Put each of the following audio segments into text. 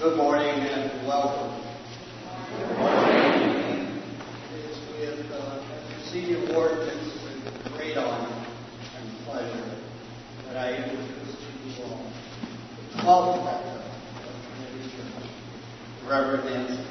Good morning and welcome. Good morning. It's with uh, Senior Ward it's a great honor and pleasure that I introduce to you all the 12th member of the Reverend Anthony.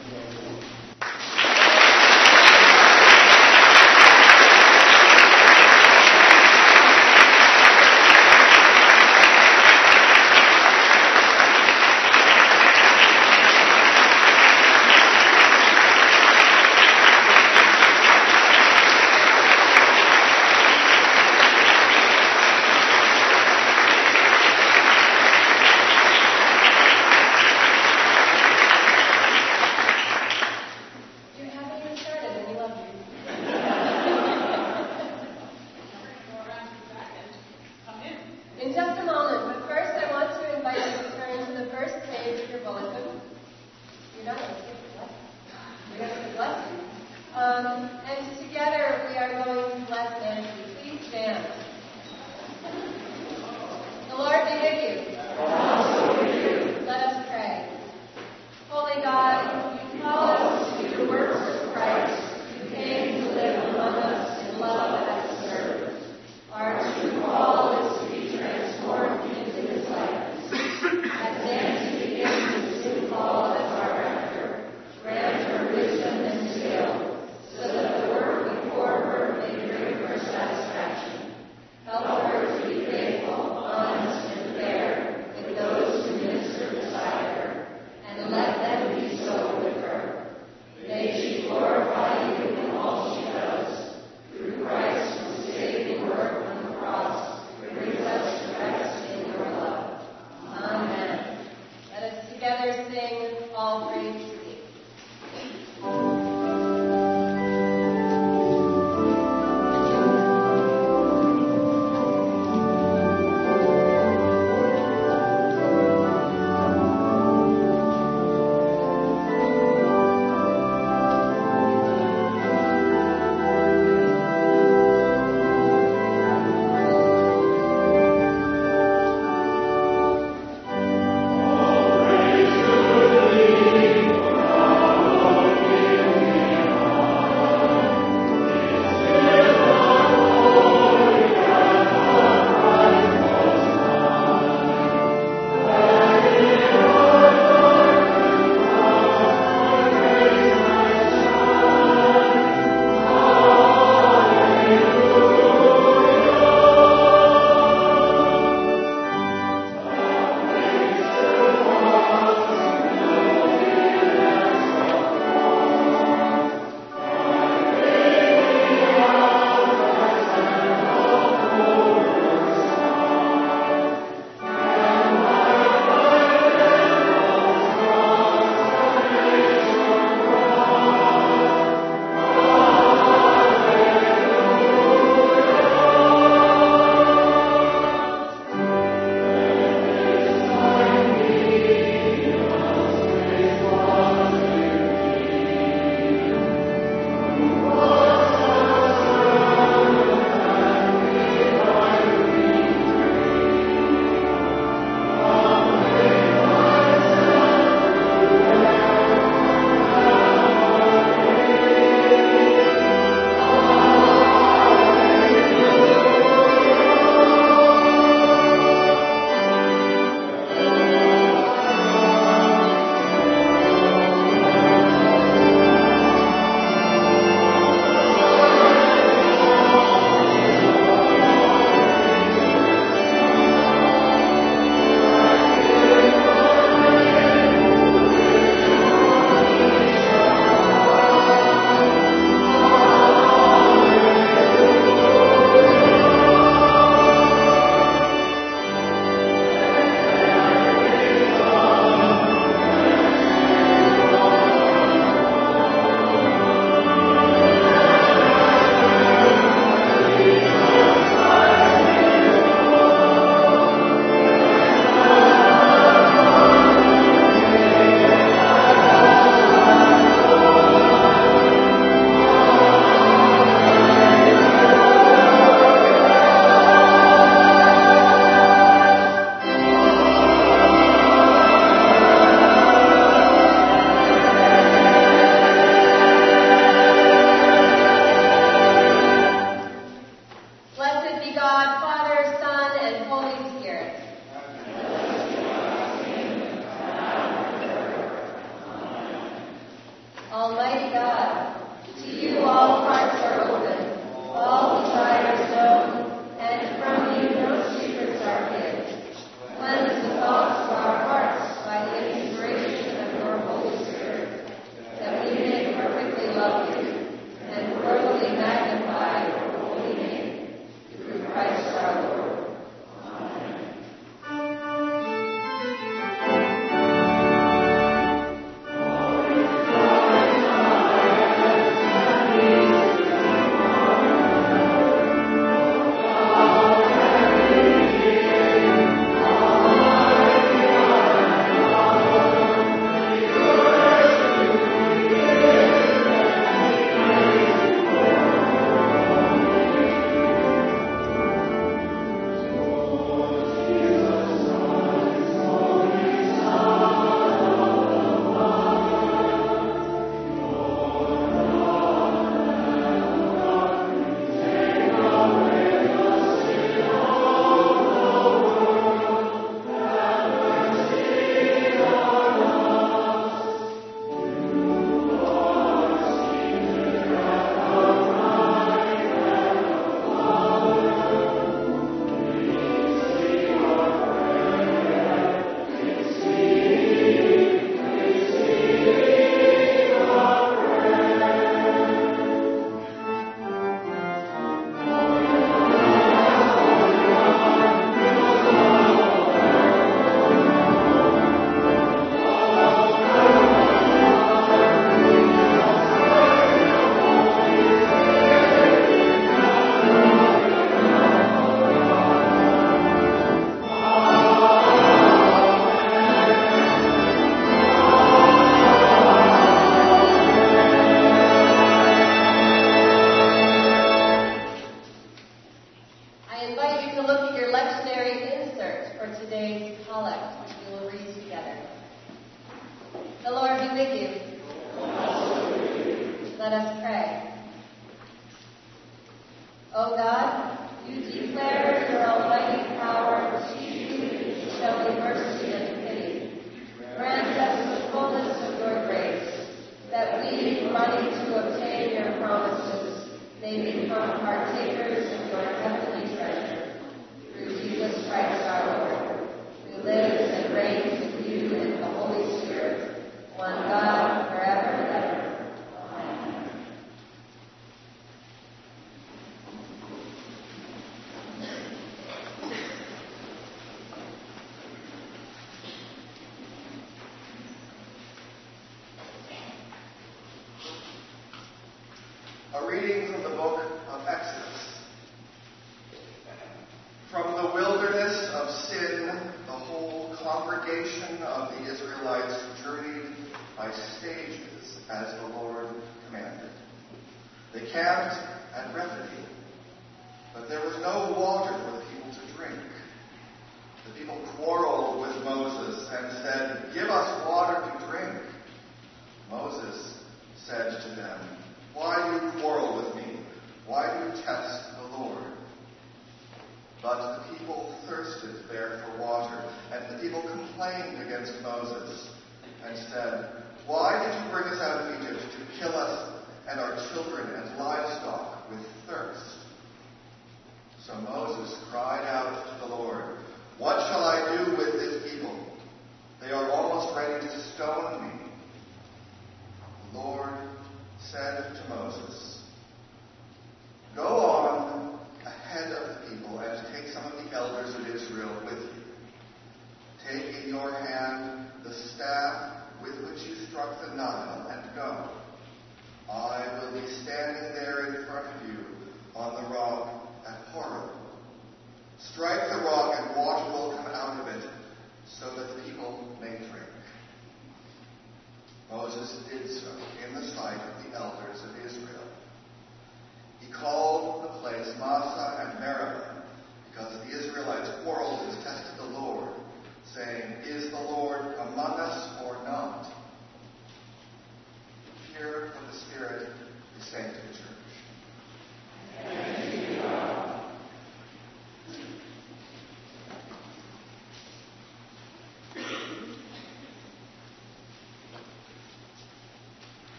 Let us pray.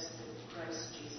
Christ Jesus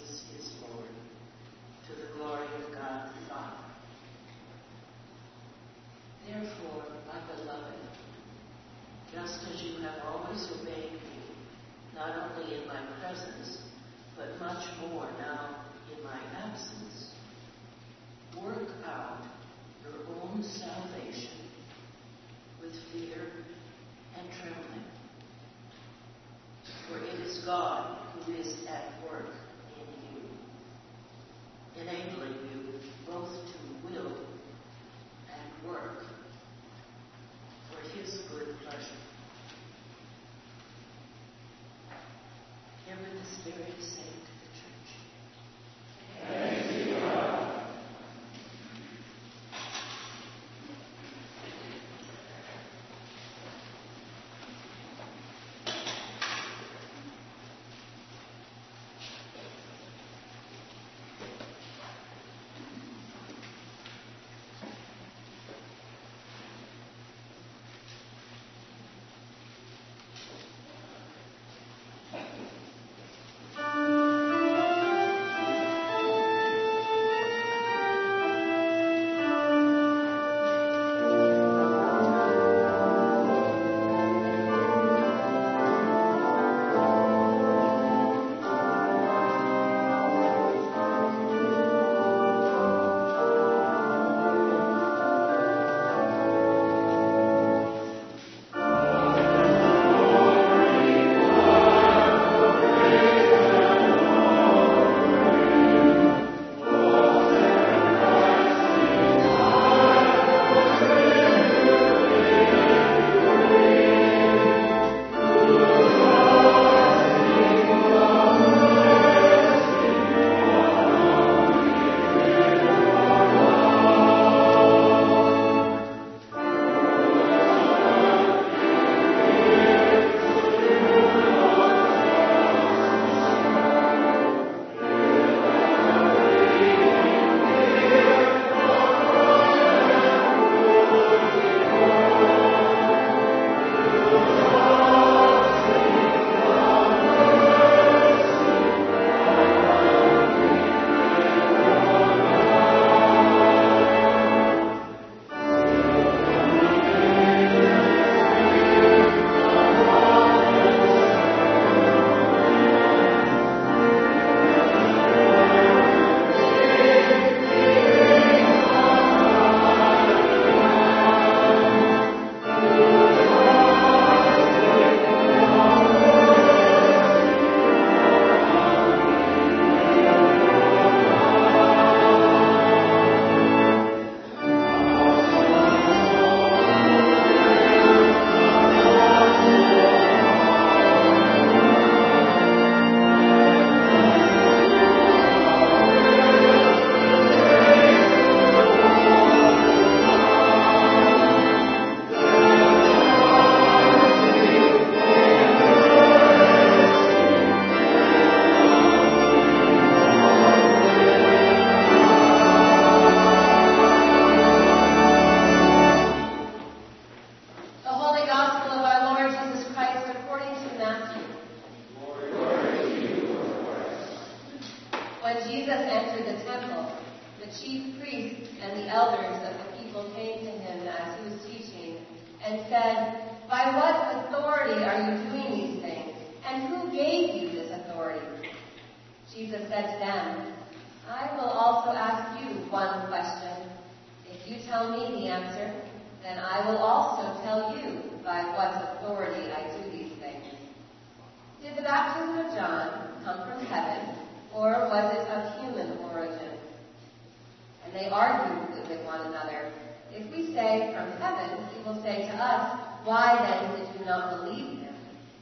Why then did you not believe him?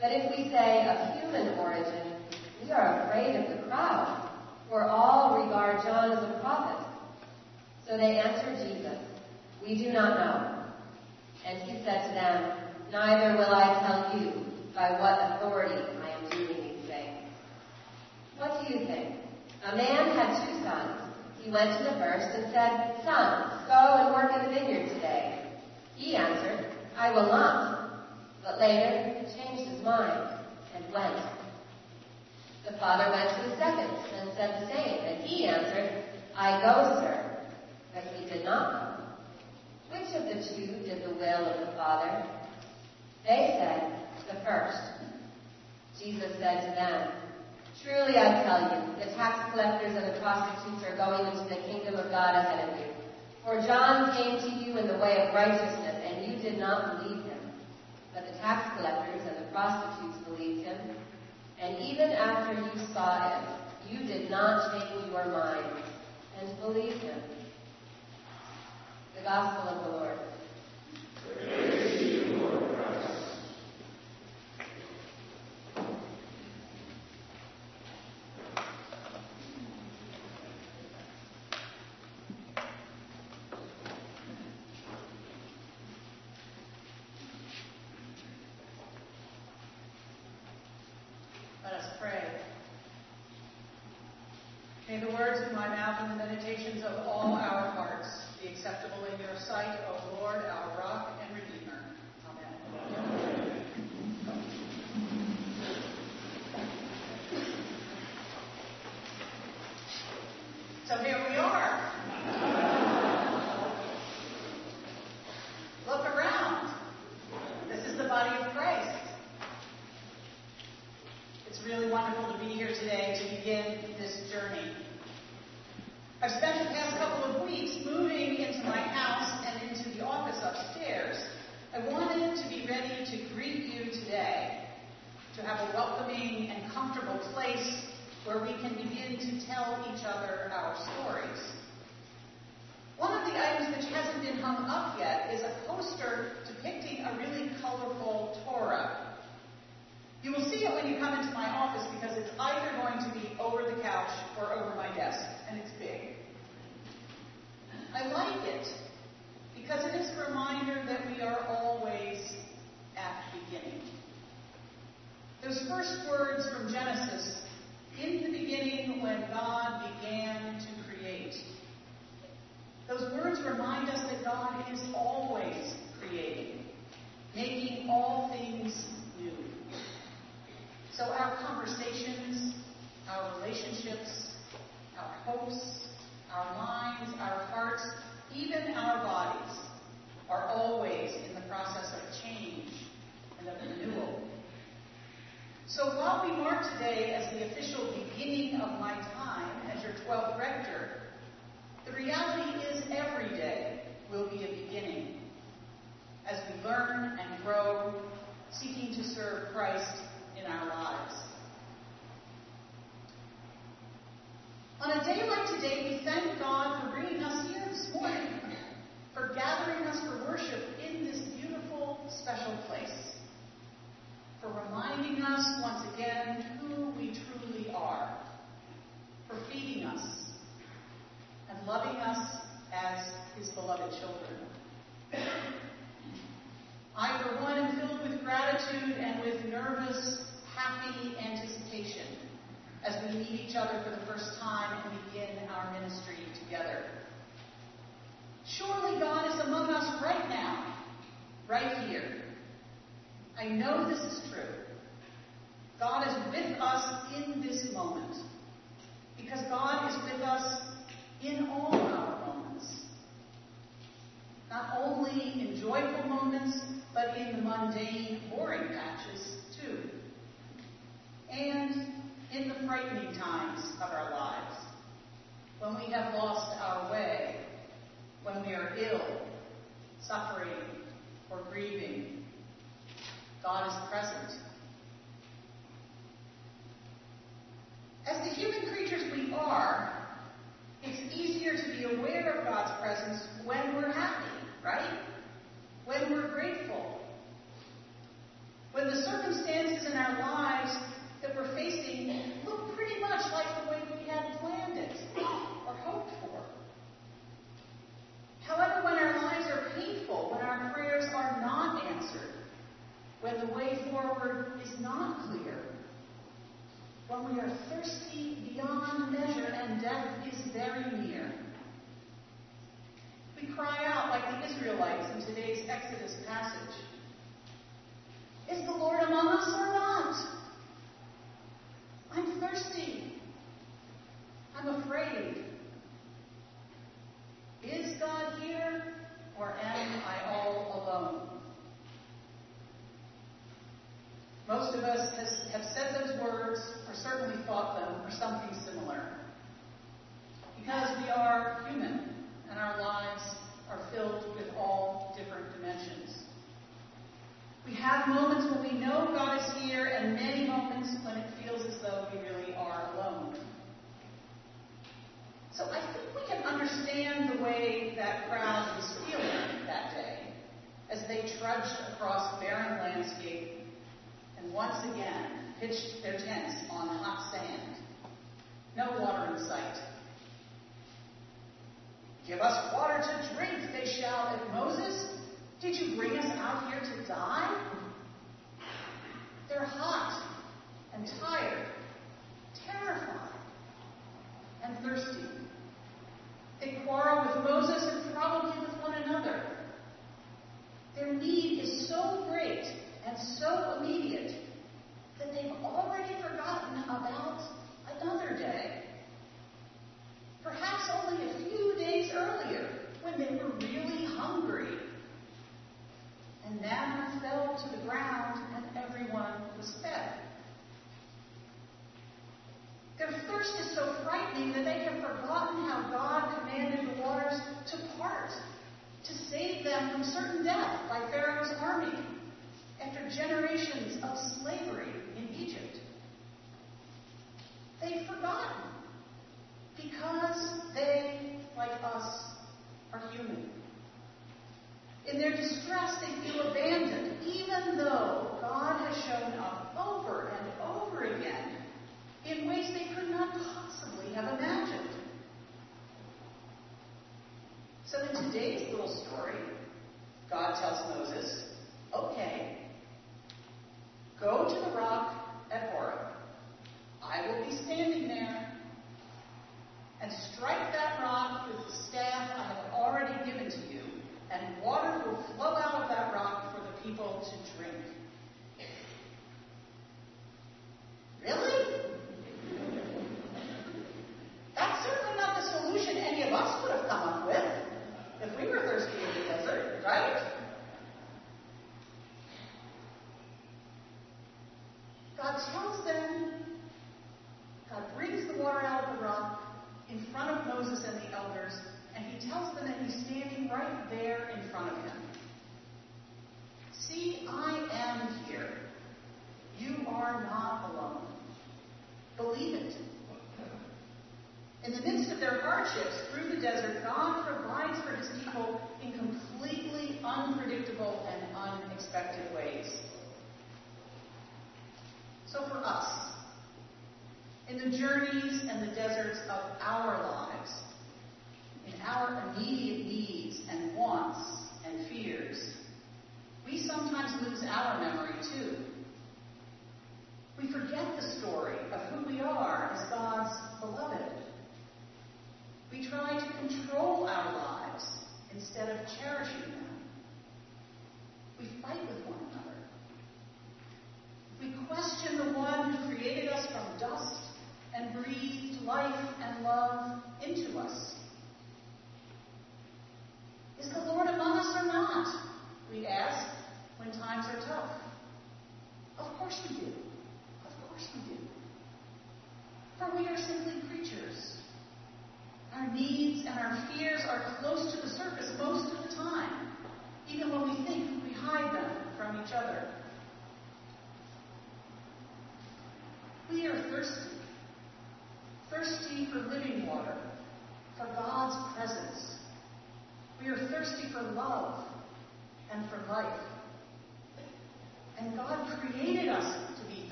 But if we say of human origin, we are afraid of the crowd, for all regard John as a prophet. So they answered Jesus, We do not know. And he said to them, Neither will I tell you by what authority I am doing these things. What do you think? A man had two sons. He went to the first and said, Son, go and work in the vineyard today. He answered, I will not. But later he changed his mind and went. The father went to the second and said the same, and he answered, I go, sir. But he did not go. Which of the two did the will of the father? They said, the first. Jesus said to them, Truly I tell you, the tax collectors and the prostitutes are going into the kingdom of God ahead of you. For John came to you in the way of righteousness did not believe him, but the tax collectors and the prostitutes believed him. And even after you saw it, you did not change your mind and believe him. The Gospel of the Lord. Amen.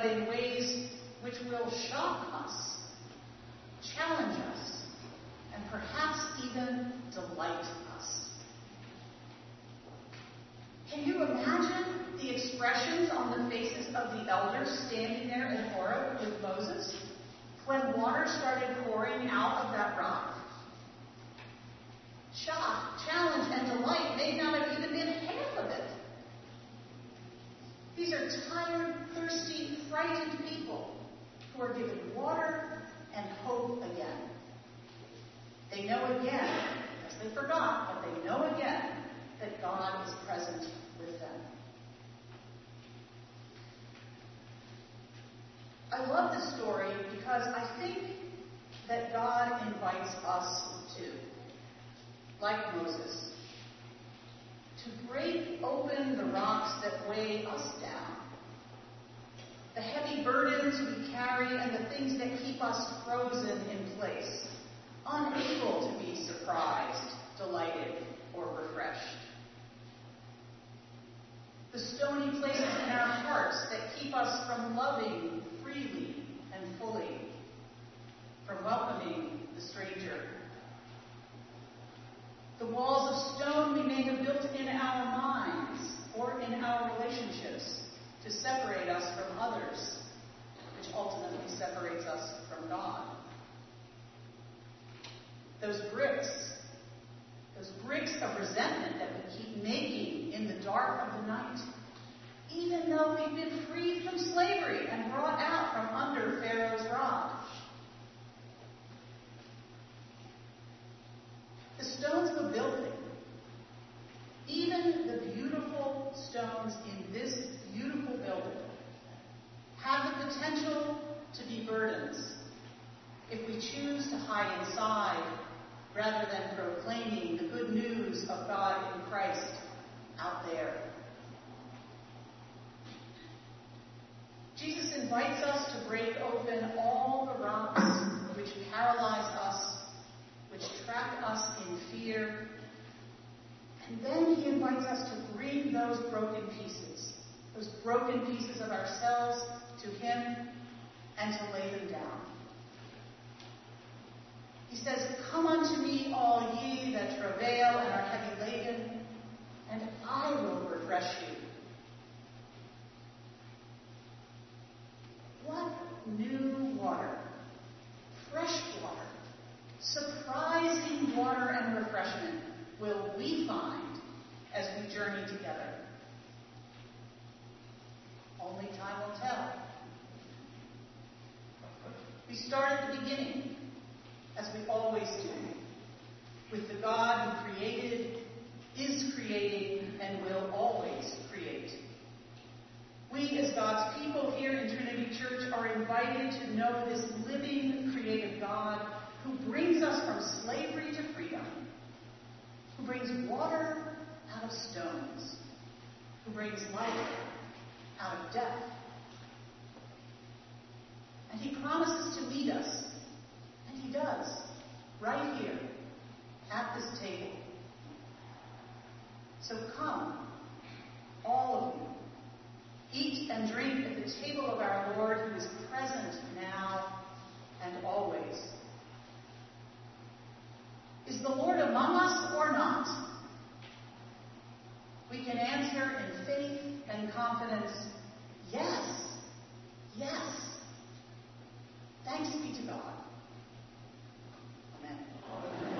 But in ways which will shock us, challenge us, and perhaps even delight us. Can you imagine the expressions on the faces of the elders standing there in Horeb with Moses when water started pouring out of that rock? Shock, challenge, and delight may not have even been. These are tired, thirsty, frightened people who are given water and hope again. They know again, as they forgot, but they know again that God is present with them. I love this story because I think that God invites us too, like Moses, to break open the rocks that weigh us down, the heavy burdens we carry, and the things that keep us frozen in place, unable to be surprised, delighted, or refreshed. The stony places in our hearts that keep us from loving freely and fully, from welcoming the stranger. The walls of stone we may have built in our minds or in our relationships to separate us from others, which ultimately separates us from God. Those bricks, those bricks of resentment that we keep making in the dark of the night, even though we've been freed from slavery and brought out from under Pharaoh's rod. The stones of a building, even the beautiful stones in this beautiful building, have the potential to be burdens if we choose to hide inside rather than proclaiming the good news of God in Christ out there. Jesus invites us to break open all the rocks which paralyze us, trap us in fear. And then he invites us to bring those broken pieces, those broken pieces of ourselves, to him and to lay them down. He says, Come unto me, all ye that travail and are heavy laden, and I will refresh you. What new water, fresh water, surprising water and refreshment will we find as we journey together? Only time will tell. We start at the beginning, as we always do, with the God who created, is creating, and will always create. We, as God's people here in Trinity Church, are invited to know this living, creative God who brings us from slavery to freedom, who brings water out of stones, who brings life out of death. And he promises to meet us, and he does, right here, at this table. So come, all of you. Eat and drink at the table of our Lord who is present now and always. Is the Lord among us or not? We can answer in faith and confidence, yes, yes. Thanks be to God. Amen. Amen.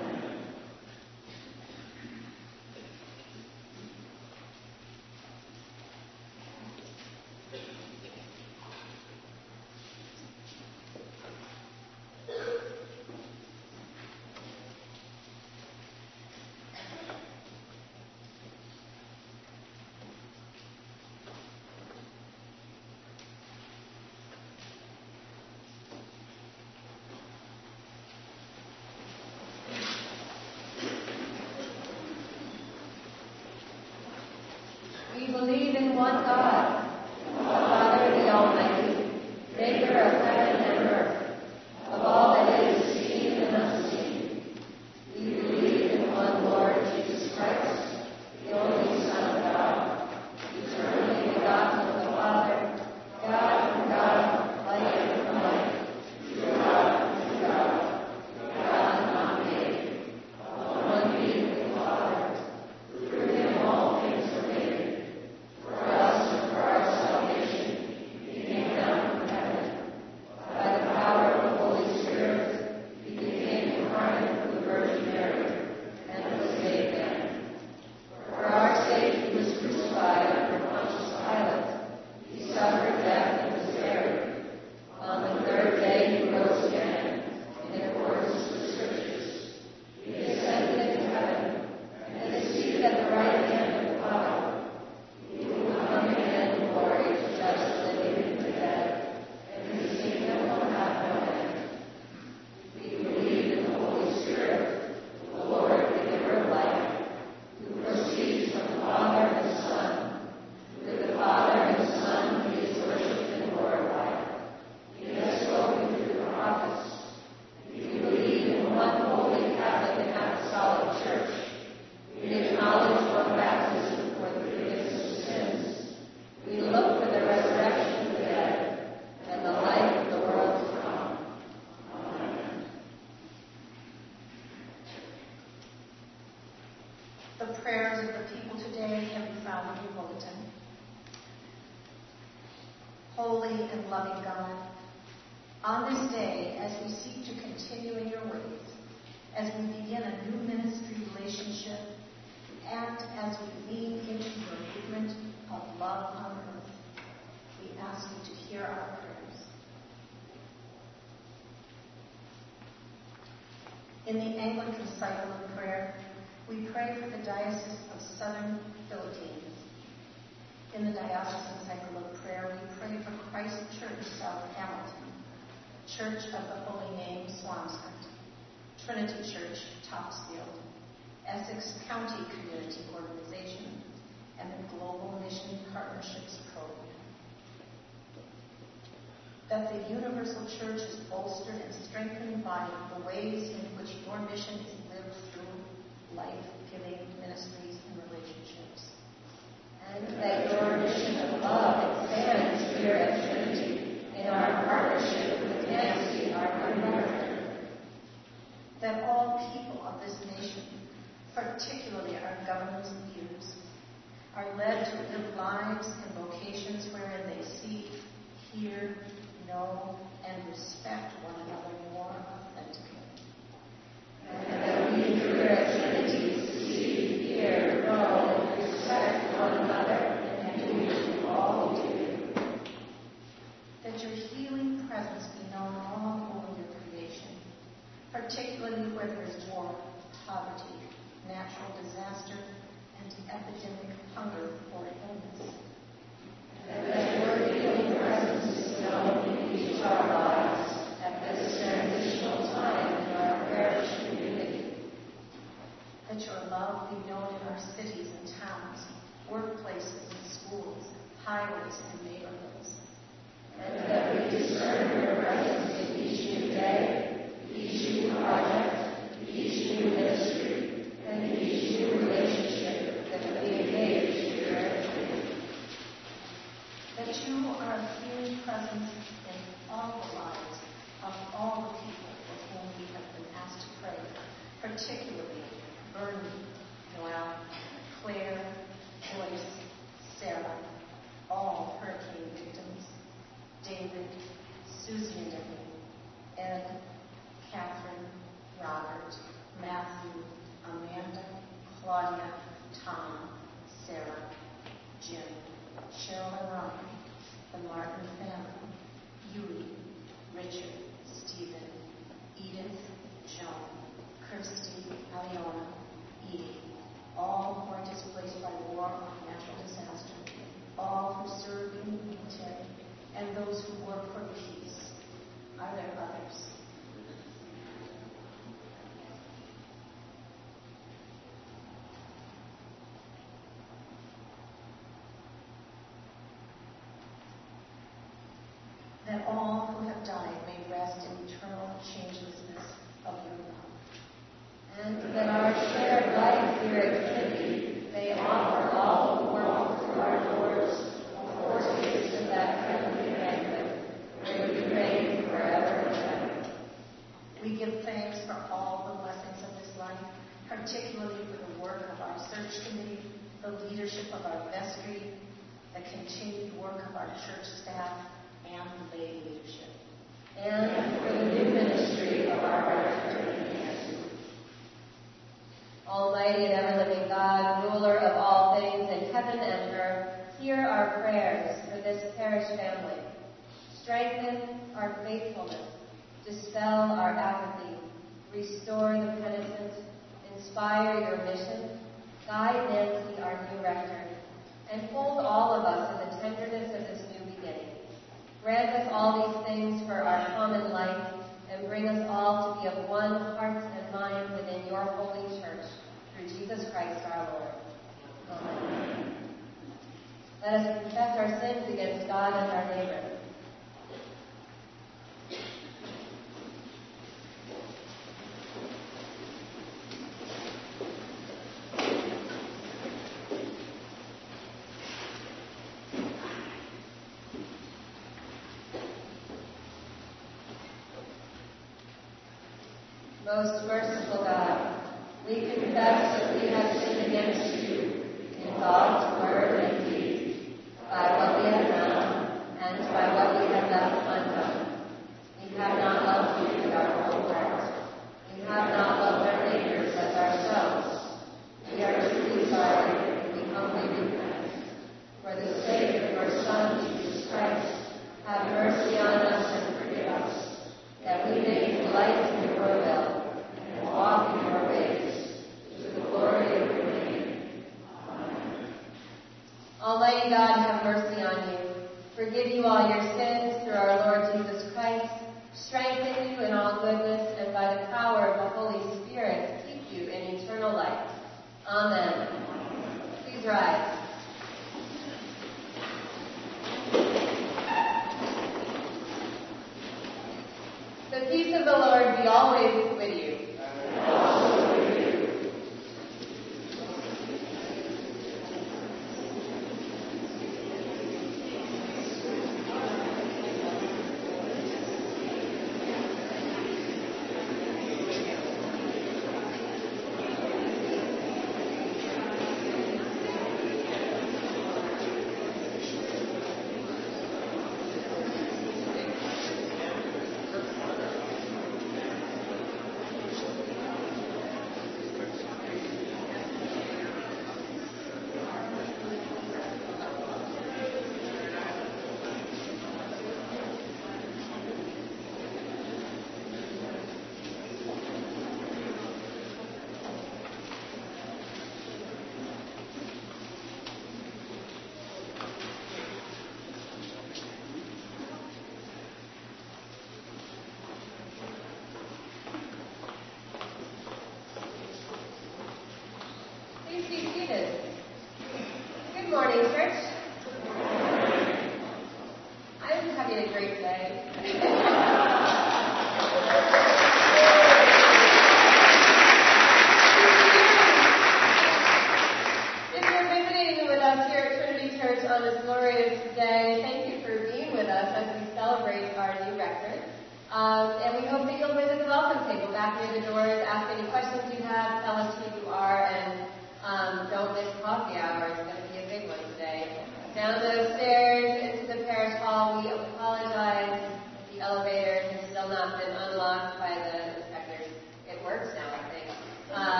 Universal Church is bolstered and strengthened by the ways in which your mission is lived through life-giving ministries and relationships. And that your mission of love expands here at Trinity in our partnership with Nancy, our American. That all people of this nation, particularly our government's leaders, are led to live lives and vocations wherein they see, hear, know and respect one another.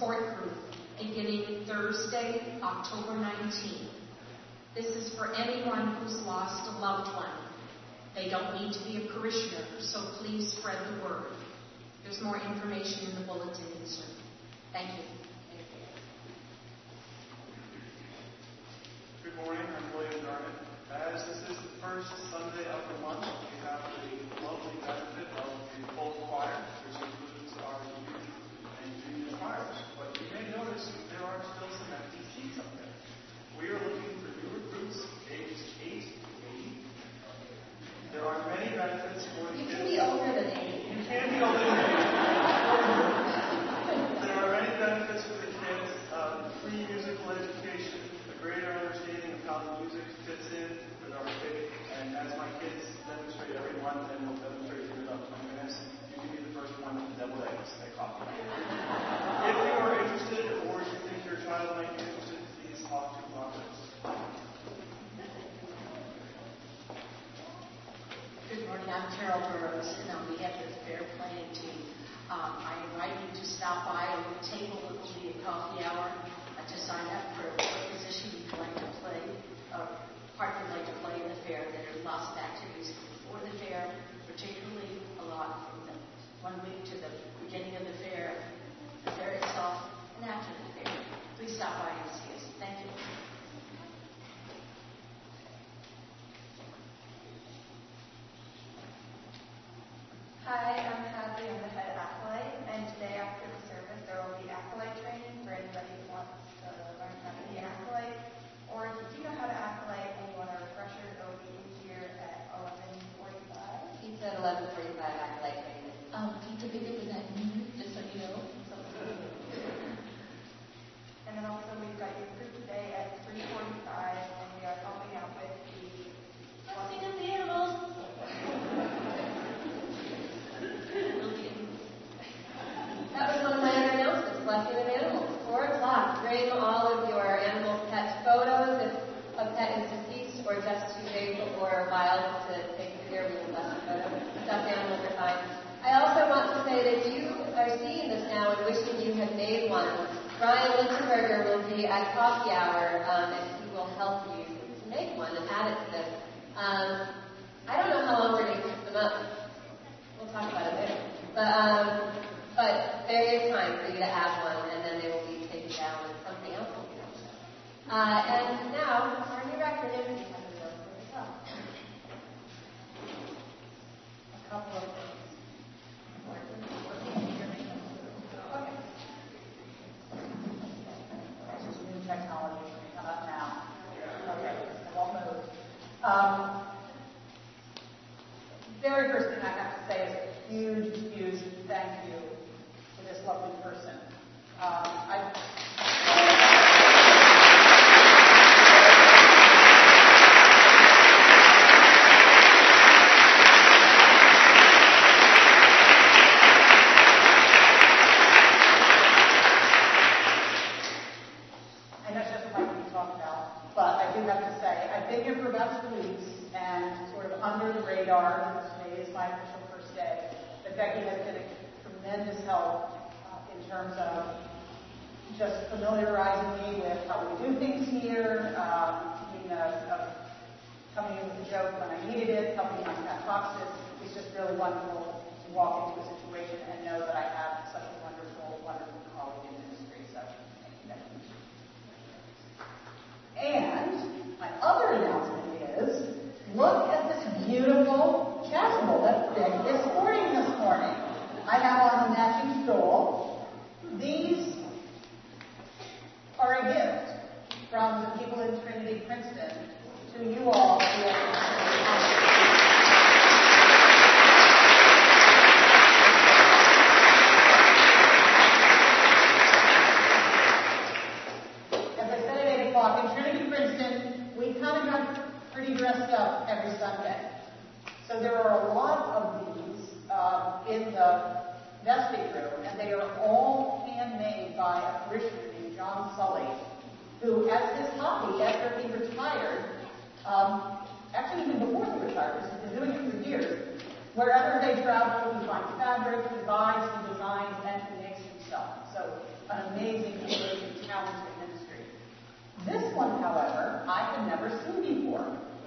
support group beginning Thursday, October 19th. This is for anyone who's lost a loved one. They don't need to be a parishioner, so please spread the word. There's more information in the bulletin insert. Thank you. Good morning, I'm William Garnett. As this is the first Sunday of the month, Ryan Winterberger will be at coffee hour, um, and he will help you to make one and add it to this. Um, I don't know how long we're going to keep them up. We'll talk about it later. But, um, but there is time for you to add one, and then they will be taken down and something else will be on uh, And now, our new record has a couple of Um, very first thing I have to say is a huge, huge thank you to this lovely person. Um,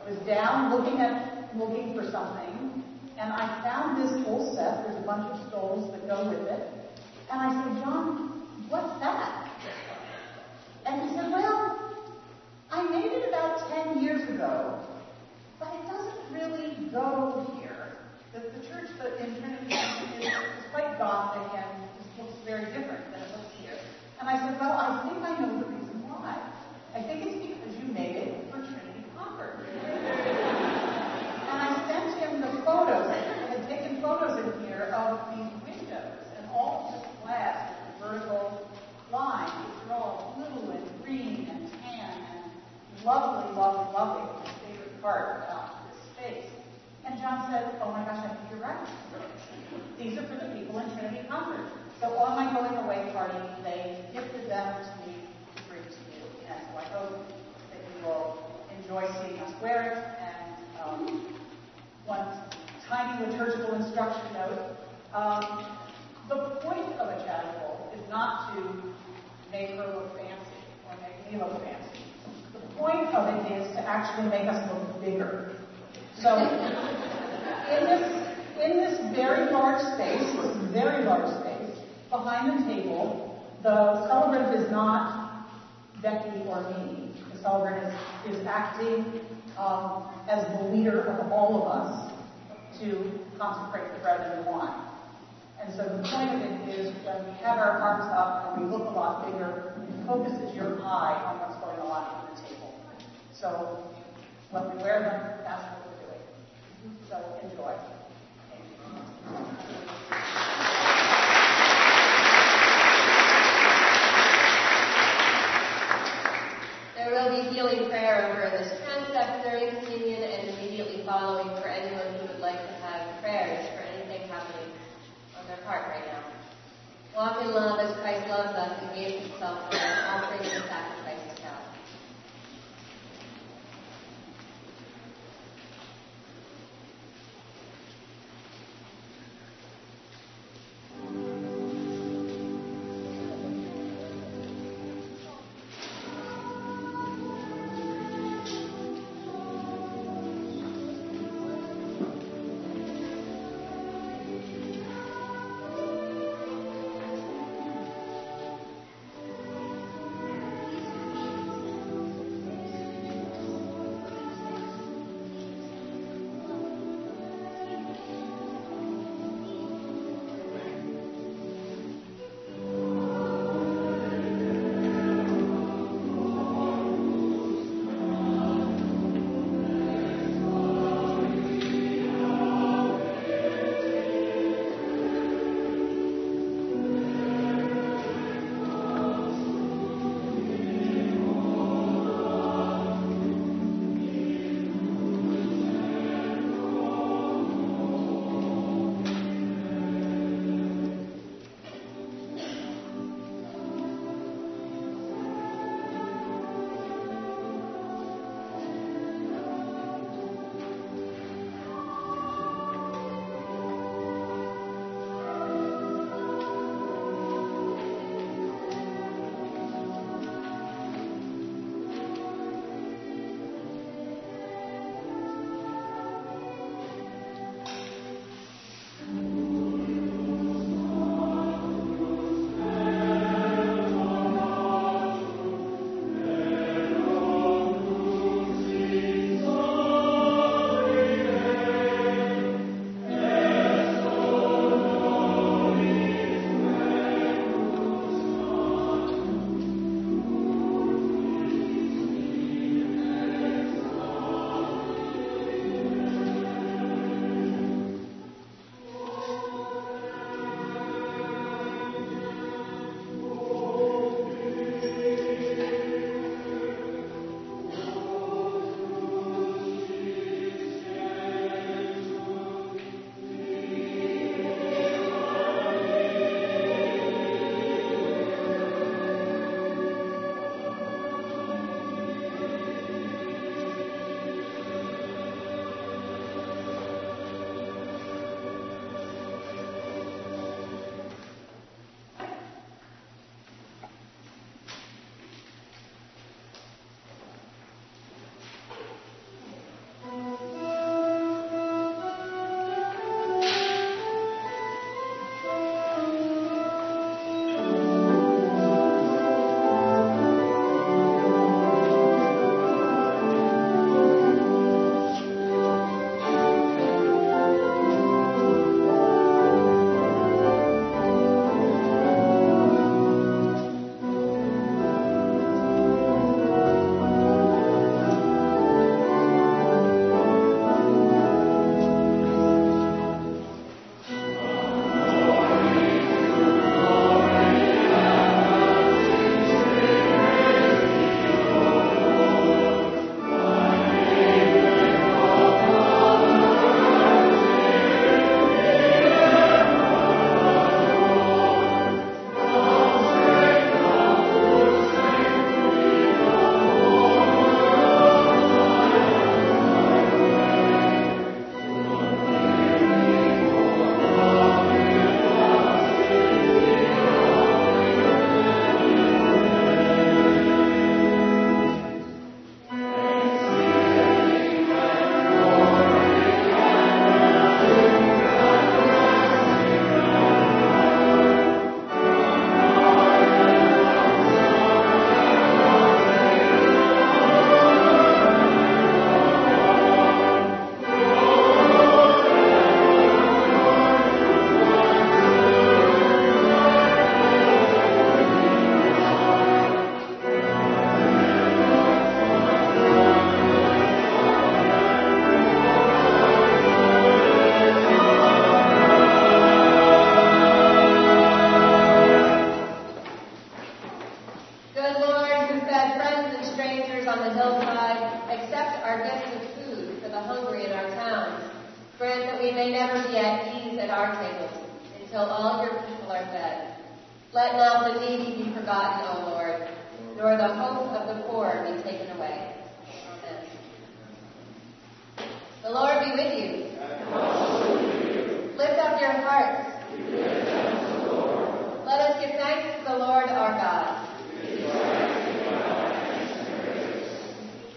was down looking at looking for something, and I found this whole set. There's a bunch of stoles that go with it. And I said, John, what's that? And he said, well, I made it about 10 years ago, but it doesn't really go here. The, the church in Trinity is, is quite Gothic and looks very different than it looks here. And I said, well, I think I know the reason why. I think it's because you made it for Trinity Concord. and I sent him the photos. I had taken photos in here of these windows and all just glass with vertical lines. These are all blue and green and tan and lovely, lovely, lovely. My favorite part about this space. And John said, oh my gosh, I think you're right. These are for the people in Trinity Concord. So on my going away party, they gifted them to me to bring to you. And so I hope that you will enjoy seeing us wear it. And um, one tiny liturgical instruction note. Um, the point of a chasuble is not to make her look fancy or make me look fancy. Point of it is to actually make us look bigger. So in this in this very large space, this very large space, behind the table, the celebrant is not Becky or me. The celebrant is, is acting um, as the leader of all of us to consecrate the bread and the wine. And so the point of it is when we have our arms up and we look a lot bigger, it focuses your eye on what's going on. So when we wear them, that's what we're doing. So enjoy. There will be healing prayer over this transept during communion and immediately following for anyone who would like to have prayers for anything happening on their heart right now. Walk in love as Christ loves us and gave himself for us, offering the sacrifice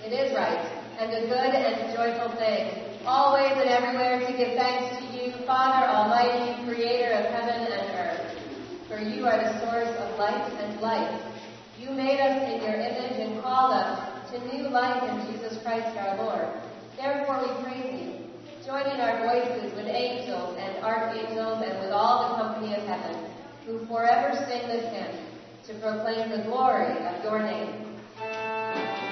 It is right and a good and joyful thing, always and everywhere to give thanks to you, Father Almighty, creator of heaven and earth. For you are the source of light and life. You made us in your image and called us to new life in Jesus Christ our Lord. Therefore we praise you, joining our voices with angels and archangels and with all the company of heaven, who forever sing this hymn to proclaim the glory of your name.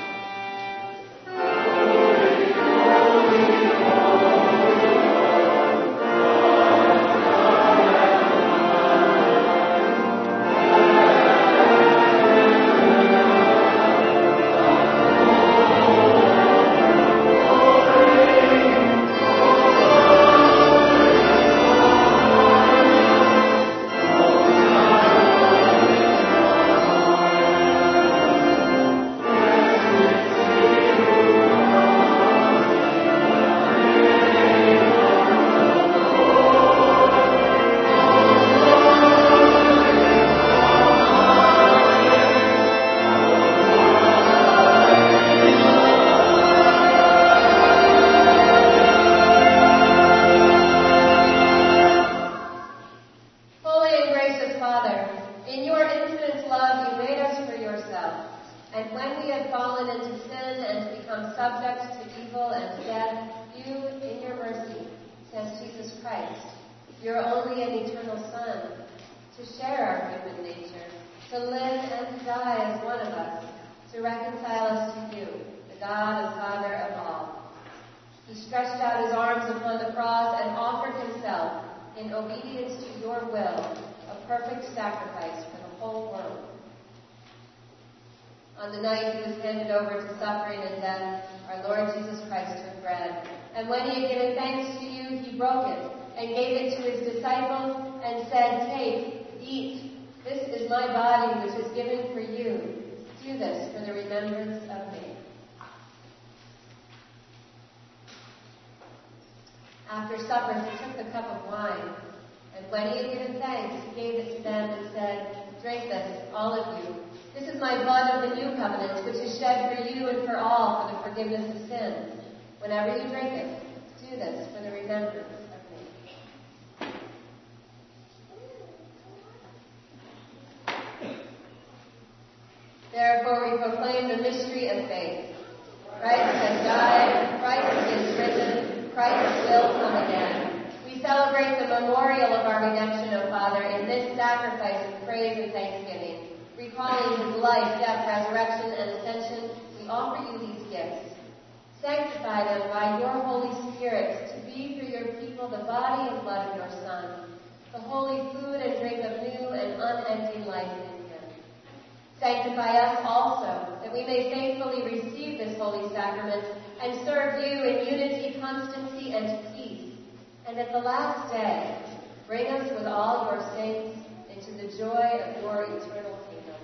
This, all of you. This is my blood of the new covenant, which is shed for you and for all for the forgiveness of sins. Whenever you drink it, do this for the remembrance of me. Therefore, we proclaim the mystery of faith. Christ has died, Christ is risen, Christ will come again. We celebrate the memorial of our redemption, O Father, in this sacrifice of praise and thanksgiving. Recalling his life, death, resurrection, and ascension, we offer you these gifts. Sanctify them by your Holy Spirit to be for your people the body and blood of your Son, the holy food and drink of new and unending life in him. Sanctify us also, that we may faithfully receive this holy sacrament and serve you in unity, constancy, and peace. And at the last day, bring us with all your saints the joy of your eternal kingdom.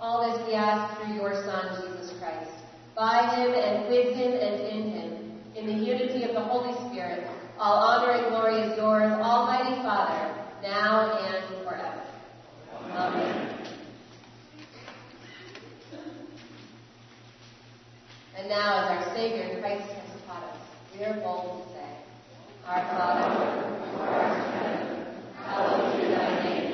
All this we ask through your Son, Jesus Christ. By him and with him and in him, in the unity of the Holy Spirit, all honor and glory is yours, Almighty Father, now and forever. Amen. And now, as our Savior Christ has taught us, we are bold to say, Our Father, who art in heaven, hallowed be thy name.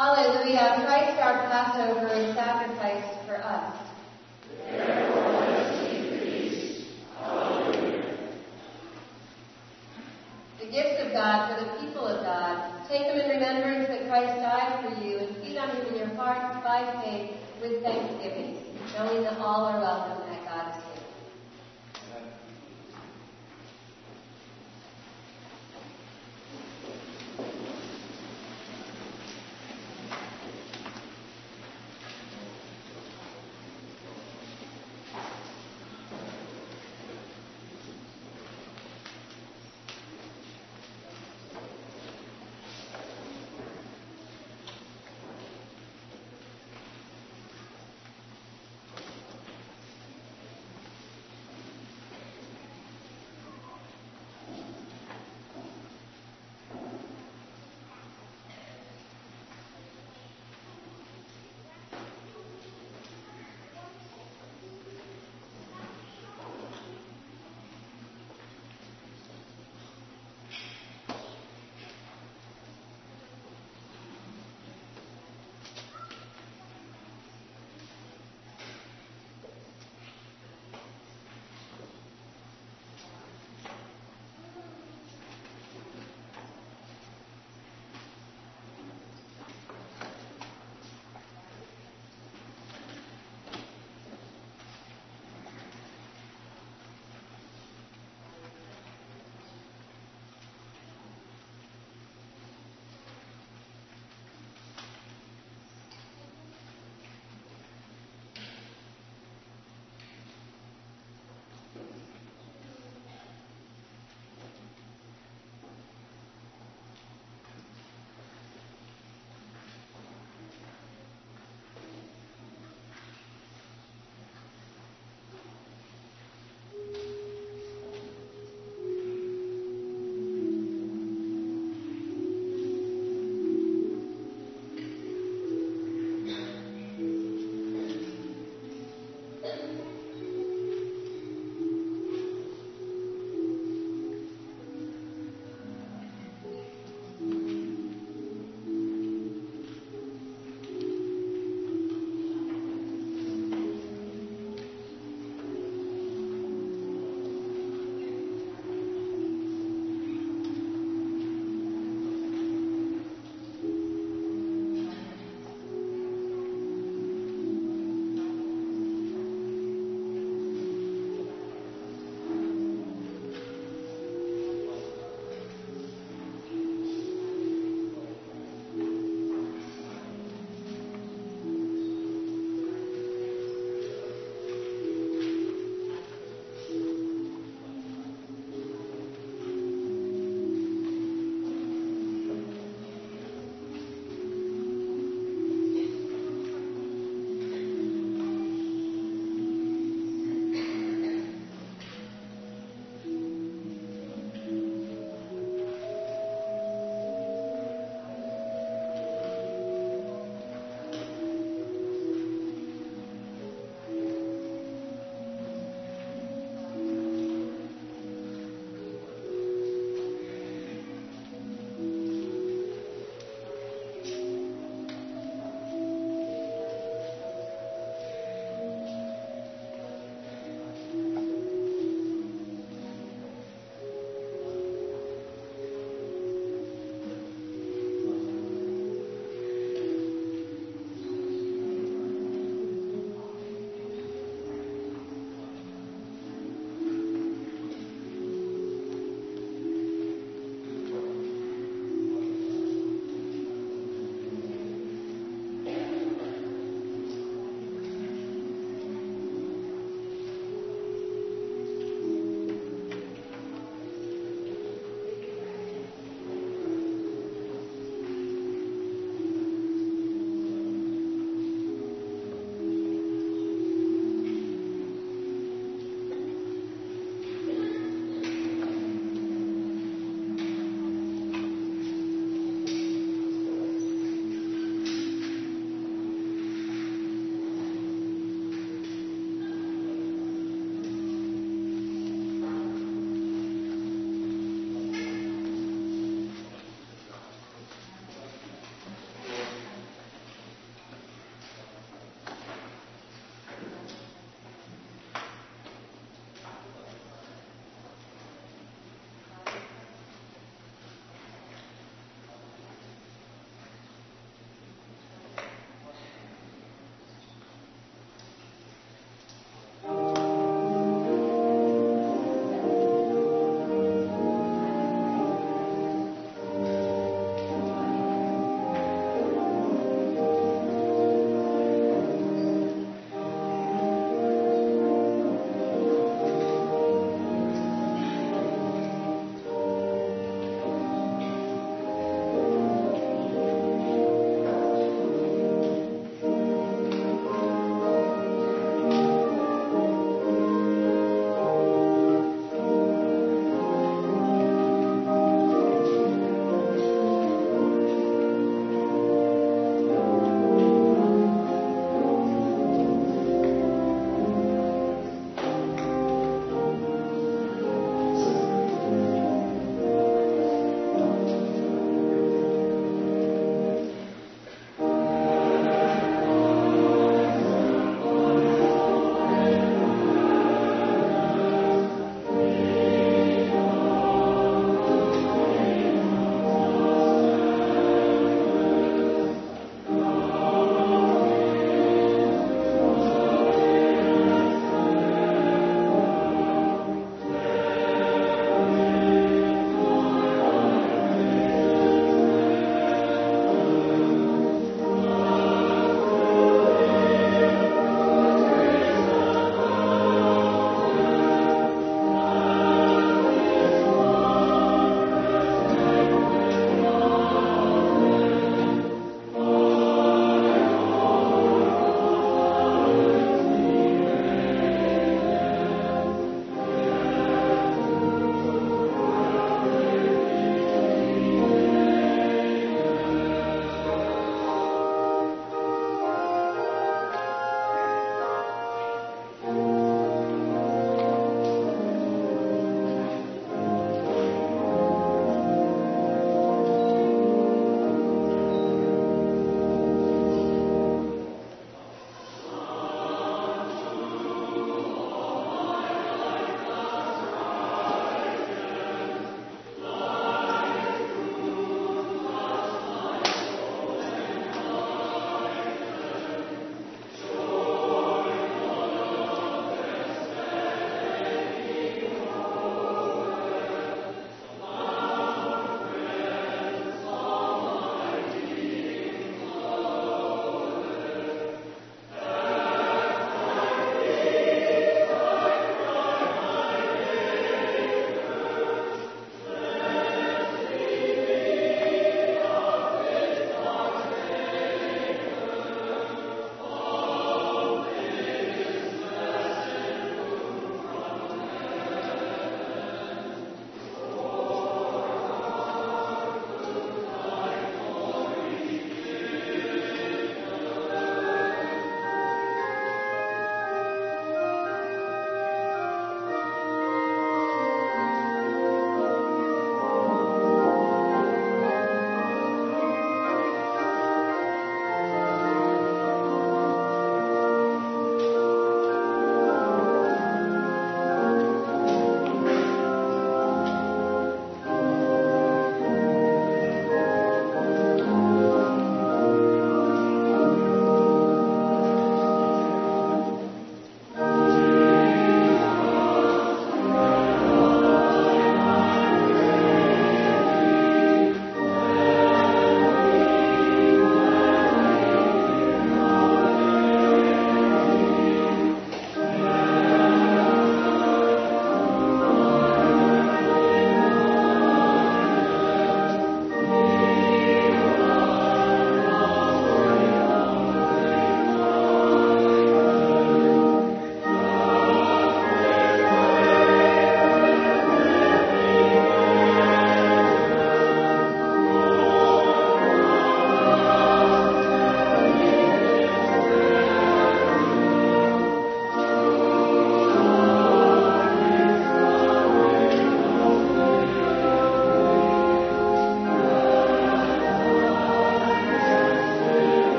Hallelujah. Christ our Passover is sacrificed for us. The gifts of God for the people of God. Take them in remembrance that Christ died for you and feed on them in your hearts by faith with thanksgiving, knowing that all are welcome